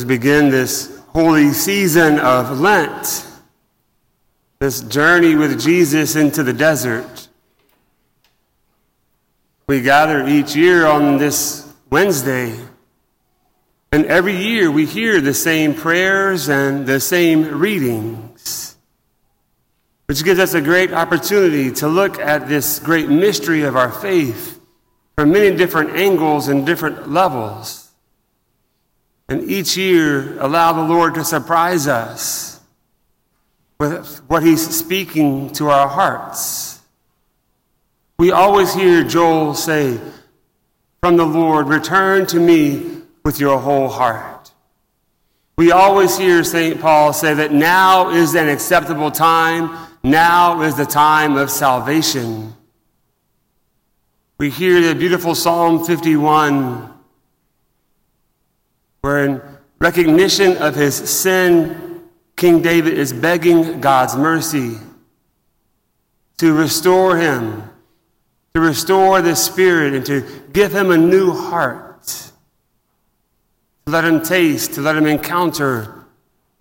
we begin this holy season of Lent, this journey with Jesus into the desert. We gather each year on this Wednesday, and every year we hear the same prayers and the same readings, which gives us a great opportunity to look at this great mystery of our faith from many different angles and different levels. And each year, allow the Lord to surprise us with what He's speaking to our hearts. We always hear Joel say from the Lord, Return to me with your whole heart. We always hear St. Paul say that now is an acceptable time, now is the time of salvation. We hear the beautiful Psalm 51 where in recognition of his sin, King David is begging God's mercy to restore him, to restore the spirit, and to give him a new heart, to let him taste, to let him encounter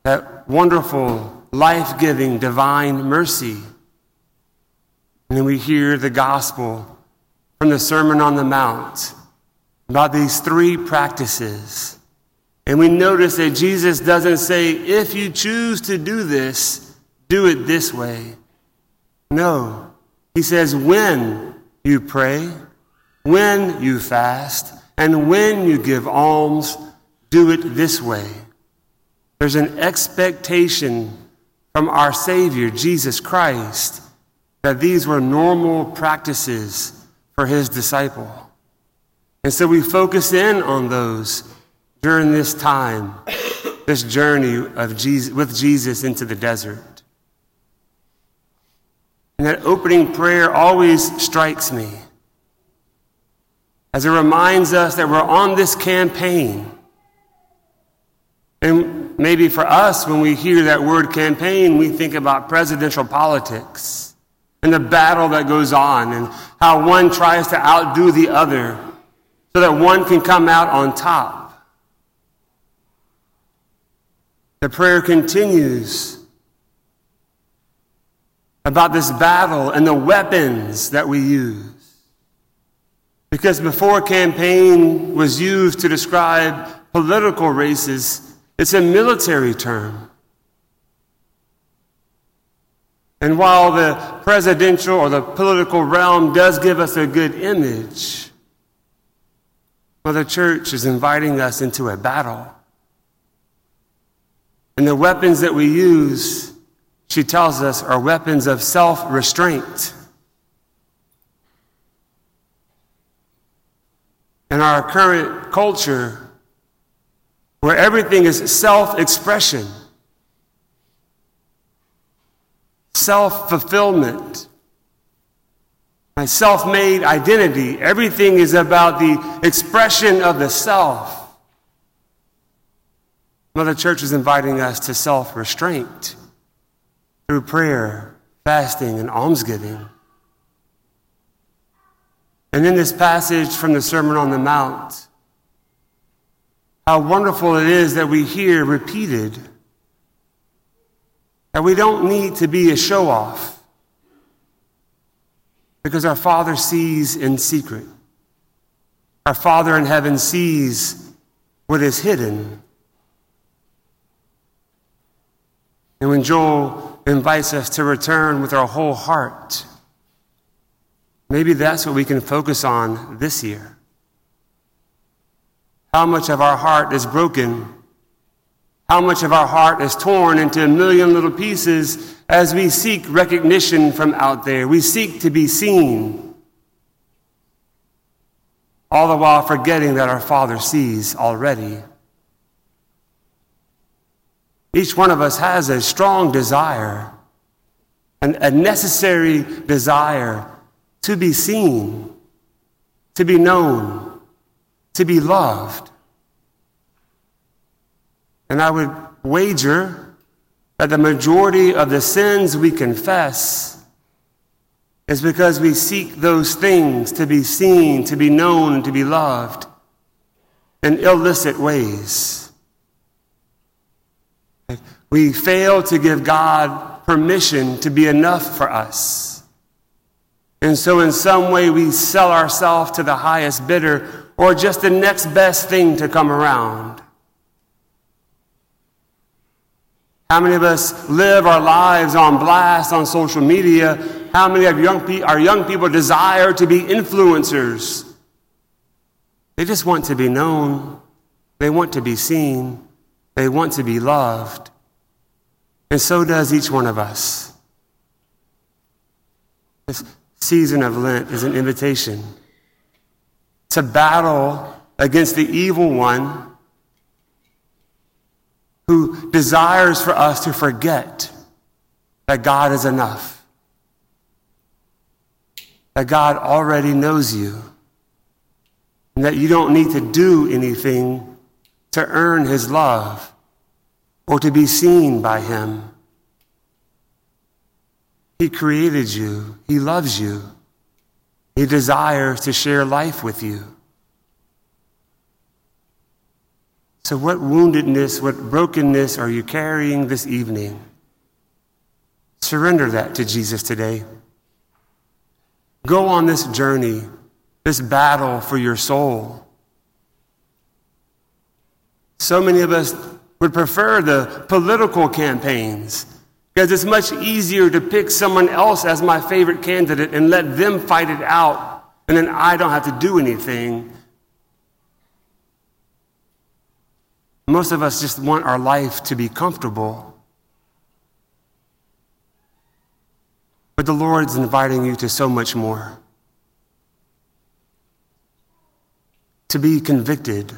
that wonderful, life giving, divine mercy. And then we hear the gospel from the Sermon on the Mount about these three practices and we notice that Jesus doesn't say, if you choose to do this, do it this way. No. He says, when you pray, when you fast, and when you give alms, do it this way. There's an expectation from our Savior, Jesus Christ, that these were normal practices for his disciple. And so we focus in on those during this time, this journey of Jesus, with Jesus into the desert. And that opening prayer always strikes me as it reminds us that we're on this campaign. And maybe for us, when we hear that word campaign, we think about presidential politics and the battle that goes on and how one tries to outdo the other so that one can come out on top. The prayer continues about this battle and the weapons that we use. Because before campaign was used to describe political races, it's a military term. And while the presidential or the political realm does give us a good image, Mother Church is inviting us into a battle. And the weapons that we use, she tells us, are weapons of self restraint. In our current culture, where everything is self expression, self fulfillment, my self made identity, everything is about the expression of the self. Mother Church is inviting us to self restraint through prayer, fasting, and almsgiving. And in this passage from the Sermon on the Mount, how wonderful it is that we hear repeated that we don't need to be a show off because our Father sees in secret. Our Father in heaven sees what is hidden. And when Joel invites us to return with our whole heart, maybe that's what we can focus on this year. How much of our heart is broken? How much of our heart is torn into a million little pieces as we seek recognition from out there? We seek to be seen, all the while forgetting that our Father sees already. Each one of us has a strong desire, and a necessary desire to be seen, to be known, to be loved. And I would wager that the majority of the sins we confess is because we seek those things to be seen, to be known, to be loved in illicit ways We fail to give God permission to be enough for us. And so, in some way, we sell ourselves to the highest bidder or just the next best thing to come around. How many of us live our lives on blast on social media? How many of young pe- our young people desire to be influencers? They just want to be known. They want to be seen. They want to be loved. And so does each one of us. This season of Lent is an invitation to battle against the evil one who desires for us to forget that God is enough, that God already knows you, and that you don't need to do anything to earn his love or to be seen by him. He created you, he loves you, he desires to share life with you. So, what woundedness, what brokenness are you carrying this evening? Surrender that to Jesus today. Go on this journey, this battle for your soul. So many of us would prefer the political campaigns because it's much easier to pick someone else as my favorite candidate and let them fight it out, and then I don't have to do anything. Most of us just want our life to be comfortable. But the Lord's inviting you to so much more. To be convicted.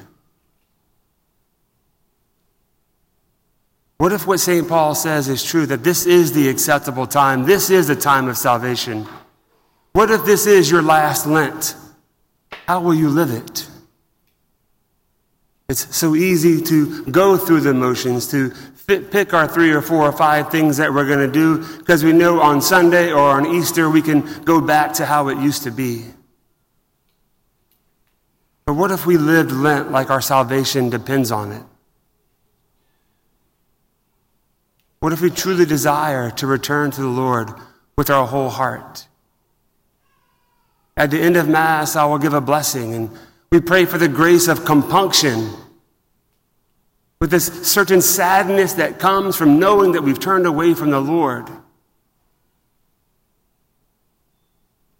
What if what St. Paul says is true, that this is the acceptable time, this is the time of salvation? What if this is your last Lent? How will you live it? It's so easy to go through the motions, to fit, pick our three or four or five things that we're going to do because we know on Sunday or on Easter we can go back to how it used to be. But what if we lived Lent like our salvation depends on it? What if we truly desire to return to the Lord with our whole heart? At the end of Mass, I will give a blessing and we pray for the grace of compunction, with this certain sadness that comes from knowing that we've turned away from the Lord.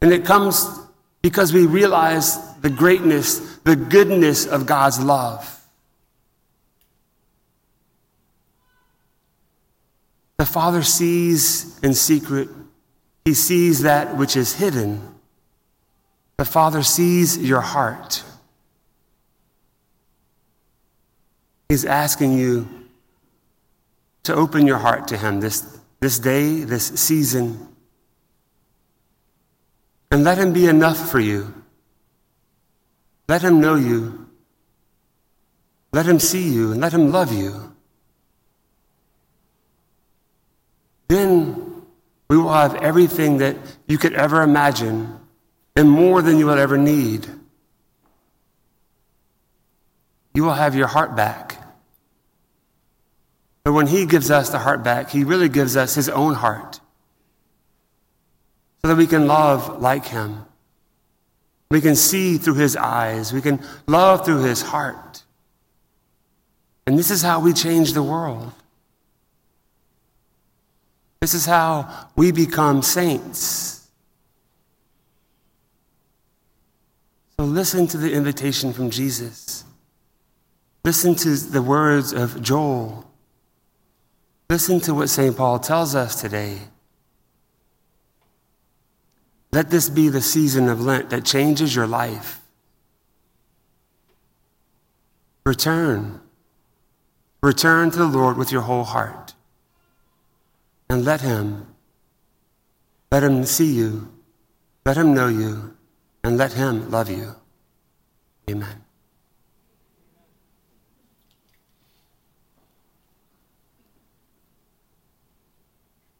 And it comes because we realize the greatness, the goodness of God's love. The Father sees in secret, He sees that which is hidden. The Father sees your heart. He's asking you to open your heart to Him this, this day, this season, and let Him be enough for you. Let Him know you. Let Him see you and let Him love you. Then we will have everything that you could ever imagine and more than you will ever need. You will have your heart back. But when He gives us the heart back, He really gives us His own heart so that we can love like Him. We can see through His eyes, we can love through His heart. And this is how we change the world. This is how we become saints. So listen to the invitation from Jesus. Listen to the words of Joel. Listen to what St. Paul tells us today. Let this be the season of Lent that changes your life. Return. Return to the Lord with your whole heart. And let Him, let Him see you, let Him know you, and let Him love you. Amen.